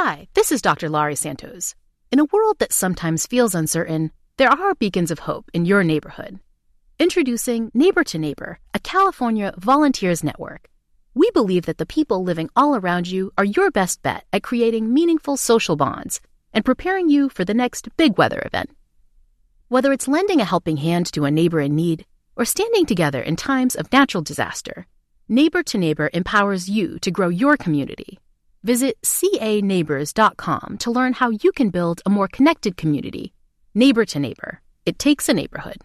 Hi, this is Dr. Laurie Santos. In a world that sometimes feels uncertain, there are beacons of hope in your neighborhood. Introducing Neighbor to Neighbor, a California volunteers network. We believe that the people living all around you are your best bet at creating meaningful social bonds and preparing you for the next big weather event. Whether it's lending a helping hand to a neighbor in need or standing together in times of natural disaster, Neighbor to Neighbor empowers you to grow your community. Visit caneighbors.com to learn how you can build a more connected community. Neighbor to Neighbor. It takes a neighborhood.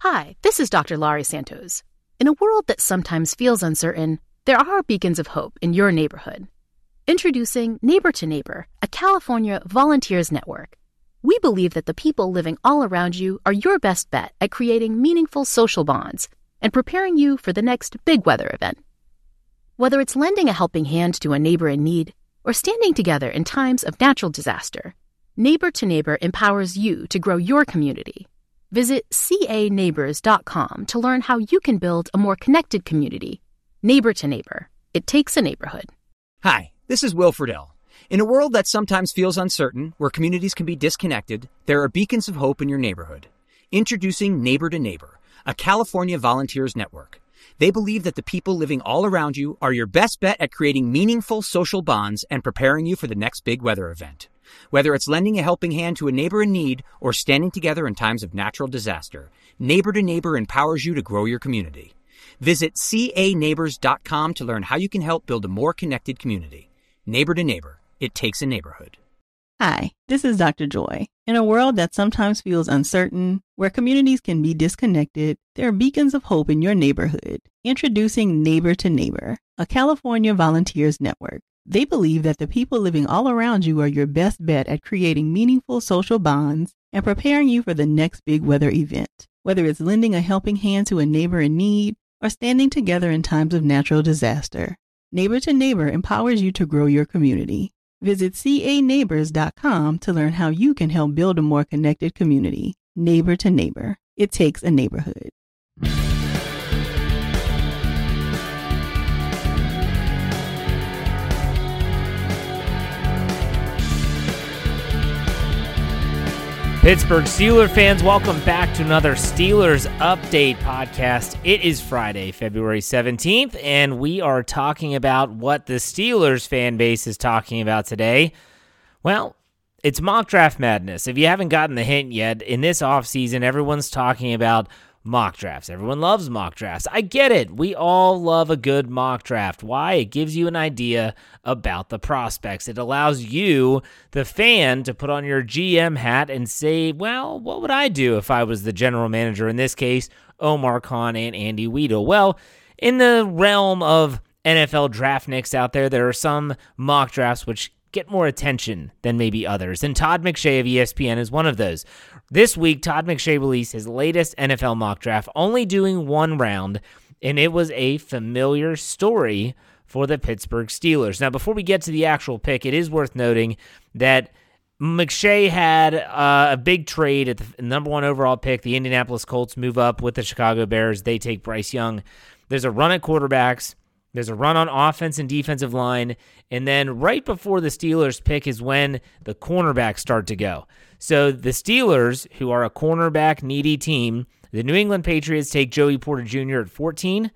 Hi, this is Dr. Laurie Santos. In a world that sometimes feels uncertain, there are beacons of hope in your neighborhood. Introducing Neighbor to Neighbor, a California volunteers network. We believe that the people living all around you are your best bet at creating meaningful social bonds and preparing you for the next big weather event. Whether it's lending a helping hand to a neighbor in need or standing together in times of natural disaster, Neighbor to Neighbor empowers you to grow your community. Visit caneighbors.com to learn how you can build a more connected community. Neighbor to Neighbor. It takes a neighborhood. Hi, this is Will. In a world that sometimes feels uncertain, where communities can be disconnected, there are beacons of hope in your neighborhood. Introducing Neighbor to Neighbor, a California volunteers network. They believe that the people living all around you are your best bet at creating meaningful social bonds and preparing you for the next big weather event. Whether it's lending a helping hand to a neighbor in need or standing together in times of natural disaster, Neighbor to Neighbor empowers you to grow your community. Visit caneighbors.com to learn how you can help build a more connected community. Neighbor to Neighbor, it takes a neighborhood. Hi, this is Dr. Joy. In a world that sometimes feels uncertain, where communities can be disconnected, there are beacons of hope in your neighborhood. Introducing Neighbor to Neighbor, a California volunteers network. They believe that the people living all around you are your best bet at creating meaningful social bonds and preparing you for the next big weather event. Whether it's lending a helping hand to a neighbor in need or standing together in times of natural disaster, Neighbor to Neighbor empowers you to grow your community. Visit caneighbors.com to learn how you can help build a more connected community. Neighbor to Neighbor. It takes a neighborhood. Pittsburgh Steelers fans, welcome back to another Steelers Update podcast. It is Friday, February 17th, and we are talking about what the Steelers fan base is talking about today. Well, it's mock draft madness. If you haven't gotten the hint yet, in this offseason, everyone's talking about mock drafts. Everyone loves mock drafts. I get it. We all love a good mock draft. Why? It gives you an idea about the prospects. It allows you, the fan, to put on your GM hat and say, well, what would I do if I was the general manager? In this case, Omar Khan and Andy Weidl. Well, in the realm of NFL draftniks out there, there are some mock drafts which get more attention than maybe others. And Todd McShay of ESPN is one of those. This week, Todd McShay released his latest NFL mock draft, only doing one round, and it was a familiar story for the Pittsburgh Steelers. Now, before we get to the actual pick, it is worth noting that McShay had uh, a big trade at the number one overall pick. The Indianapolis Colts move up with the Chicago Bears. They take Bryce Young. There's a run at quarterbacks. There's a run on offense and defensive line. And then right before the Steelers pick is when the cornerbacks start to go. So the Steelers, who are a cornerback needy team, the New England Patriots take Joey Porter Jr. at 14.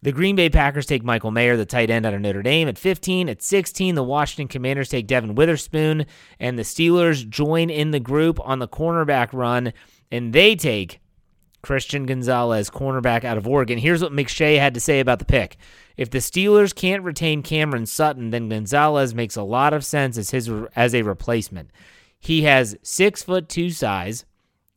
The Green Bay Packers take Michael Mayer, the tight end out of Notre Dame, at 15. At 16, the Washington Commanders take Devon Witherspoon, and the Steelers join in the group on the cornerback run, and they take Christian Gonzalez, cornerback out of Oregon. Here's what McShay had to say about the pick. If the Steelers can't retain Cameron Sutton, then Gonzalez makes a lot of sense as his as a replacement. He has six foot two size,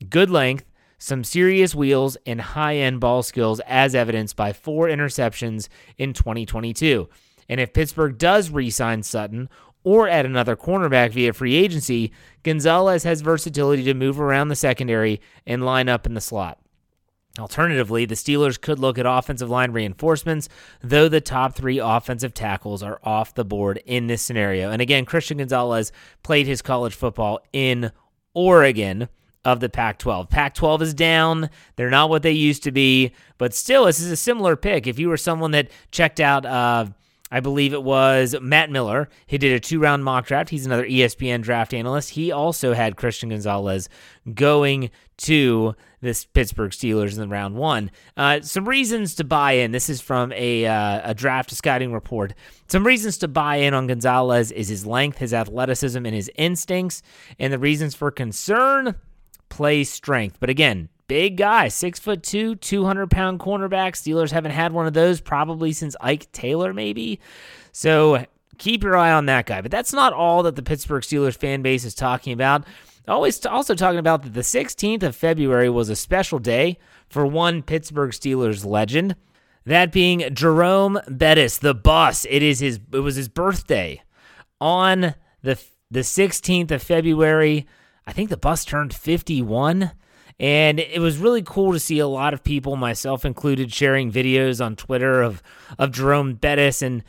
good length, some serious wheels, and high end ball skills, as evidenced by four interceptions in 2022. And if Pittsburgh does re sign Sutton or add another cornerback via free agency, Gonzalez has versatility to move around the secondary and line up in the slot. Alternatively, the Steelers could look at offensive line reinforcements, though the top three offensive tackles are off the board in this scenario. And again, Christian Gonzalez played his college football in Oregon of the Pac 12. Pac 12 is down. They're not what they used to be, but still, this is a similar pick. If you were someone that checked out, uh, I believe it was Matt Miller. He did a two round mock draft. He's another ESPN draft analyst. He also had Christian Gonzalez going to this Pittsburgh Steelers in round one. Uh, some reasons to buy in. This is from a, uh, a draft scouting report. Some reasons to buy in on Gonzalez is his length, his athleticism, and his instincts. And the reasons for concern play strength. But again, big guy, six foot two, 200 pound cornerback. Steelers haven't had one of those probably since Ike Taylor, maybe. So keep your eye on that guy. But that's not all that the Pittsburgh Steelers fan base is talking about. Always also talking about that the 16th of February was a special day for one Pittsburgh Steelers legend. That being Jerome Bettis, the Bus. It is his it was his birthday on the the 16th of February. I think the bus turned 51. And it was really cool to see a lot of people, myself included, sharing videos on Twitter of, of Jerome Bettis. And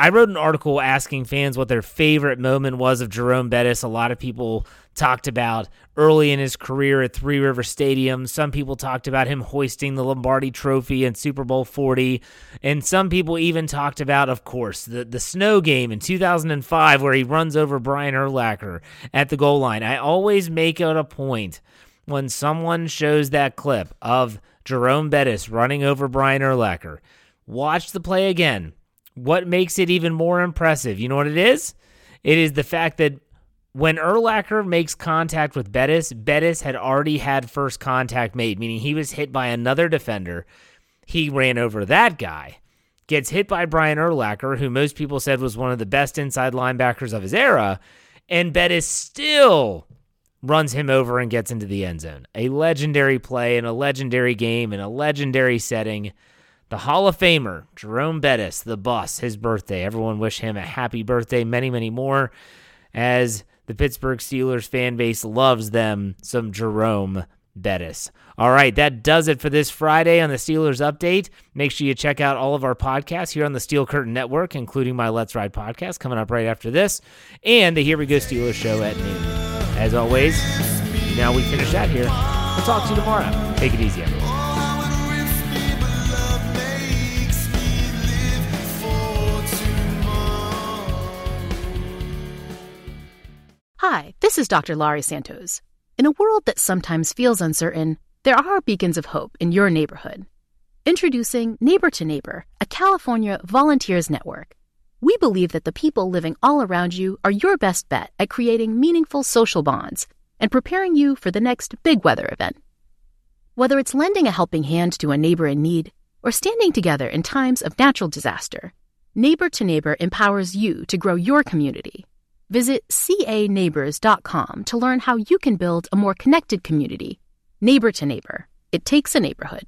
I wrote an article asking fans what their favorite moment was of Jerome Bettis. A lot of people talked about early in his career at Three River Stadium. Some people talked about him hoisting the Lombardi Trophy in Super Bowl 40. And some people even talked about, of course, the, the snow game in 2005 where he runs over Brian Urlacher at the goal line. I always make it a point when someone shows that clip of Jerome Bettis running over Brian Urlacher. Watch the play again. What makes it even more impressive? You know what it is? It is the fact that when Urlacher makes contact with Bettis, Bettis had already had first contact made, meaning he was hit by another defender. He ran over that guy, gets hit by Brian Urlacher, who most people said was one of the best inside linebackers of his era, and Bettis still runs him over and gets into the end zone. A legendary play in a legendary game in a legendary setting. The Hall of Famer, Jerome Bettis, the Bus, his birthday. Everyone wish him a happy birthday, many, many more, as the Pittsburgh Steelers fan base loves them some Jerome Bettis. All right, that does it for this Friday on the Steelers Update. Make sure you check out all of our podcasts here on the Steel Curtain Network, including my Let's Ride podcast coming up right after this, and the Here We Go Steelers show at noon. As always, now we finish that here. We'll talk to you tomorrow. Take it easy, everyone. Hi, this is Dr. Laurie Santos. In a world that sometimes feels uncertain, there are beacons of hope in your neighborhood. Introducing Neighbor to Neighbor, a California volunteers network. We believe that the people living all around you are your best bet at creating meaningful social bonds and preparing you for the next big weather event. Whether it's lending a helping hand to a neighbor in need or standing together in times of natural disaster, Neighbor to Neighbor empowers you to grow your community. Visit caneighbors.com to learn how you can build a more connected community. Neighbor to Neighbor. It takes a neighborhood.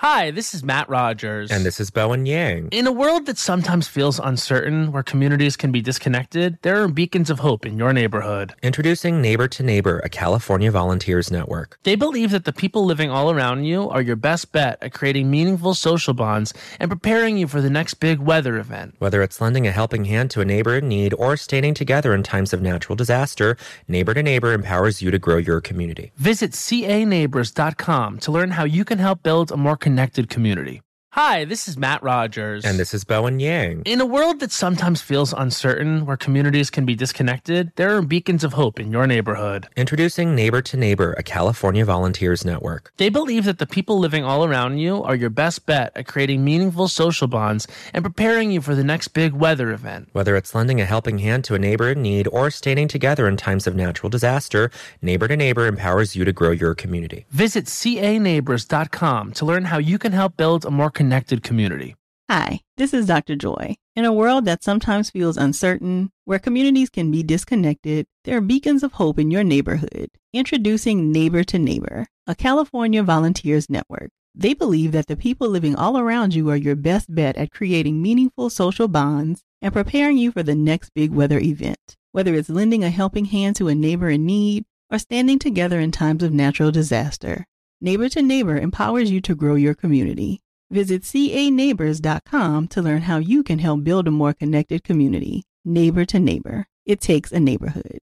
Hi, this is Matt Rogers. And this is Bowen Yang. In a world that sometimes feels uncertain, where communities can be disconnected, there are beacons of hope in your neighborhood. Introducing Neighbor to Neighbor, a California volunteers network. They believe that the people living all around you are your best bet at creating meaningful social bonds and preparing you for the next big weather event. Whether it's lending a helping hand to a neighbor in need or standing together in times of natural disaster, Neighbor to Neighbor empowers you to grow your community. Visit caneighbors.com to learn how you can help build a more connected community. Hi, this is Matt Rogers. And this is Bowen Yang. In a world that sometimes feels uncertain, where communities can be disconnected, there are beacons of hope in your neighborhood. Introducing Neighbor to Neighbor, a California volunteers network. They believe that the people living all around you are your best bet at creating meaningful social bonds and preparing you for the next big weather event. Whether it's lending a helping hand to a neighbor in need or standing together in times of natural disaster, Neighbor to Neighbor empowers you to grow your community. Visit caneighbors.com to learn how you can help build a more connected community. Hi, this is Dr. Joy. In a world that sometimes feels uncertain, where communities can be disconnected, there are beacons of hope in your neighborhood. Introducing Neighbor to Neighbor, a California volunteers network. They believe that the people living all around you are your best bet at creating meaningful social bonds and preparing you for the next big weather event. Whether it's lending a helping hand to a neighbor in need or standing together in times of natural disaster, Neighbor to Neighbor empowers you to grow your community. Visit caneighbors.com to learn how you can help build a more connected community. Neighbor to neighbor. It takes a neighborhood.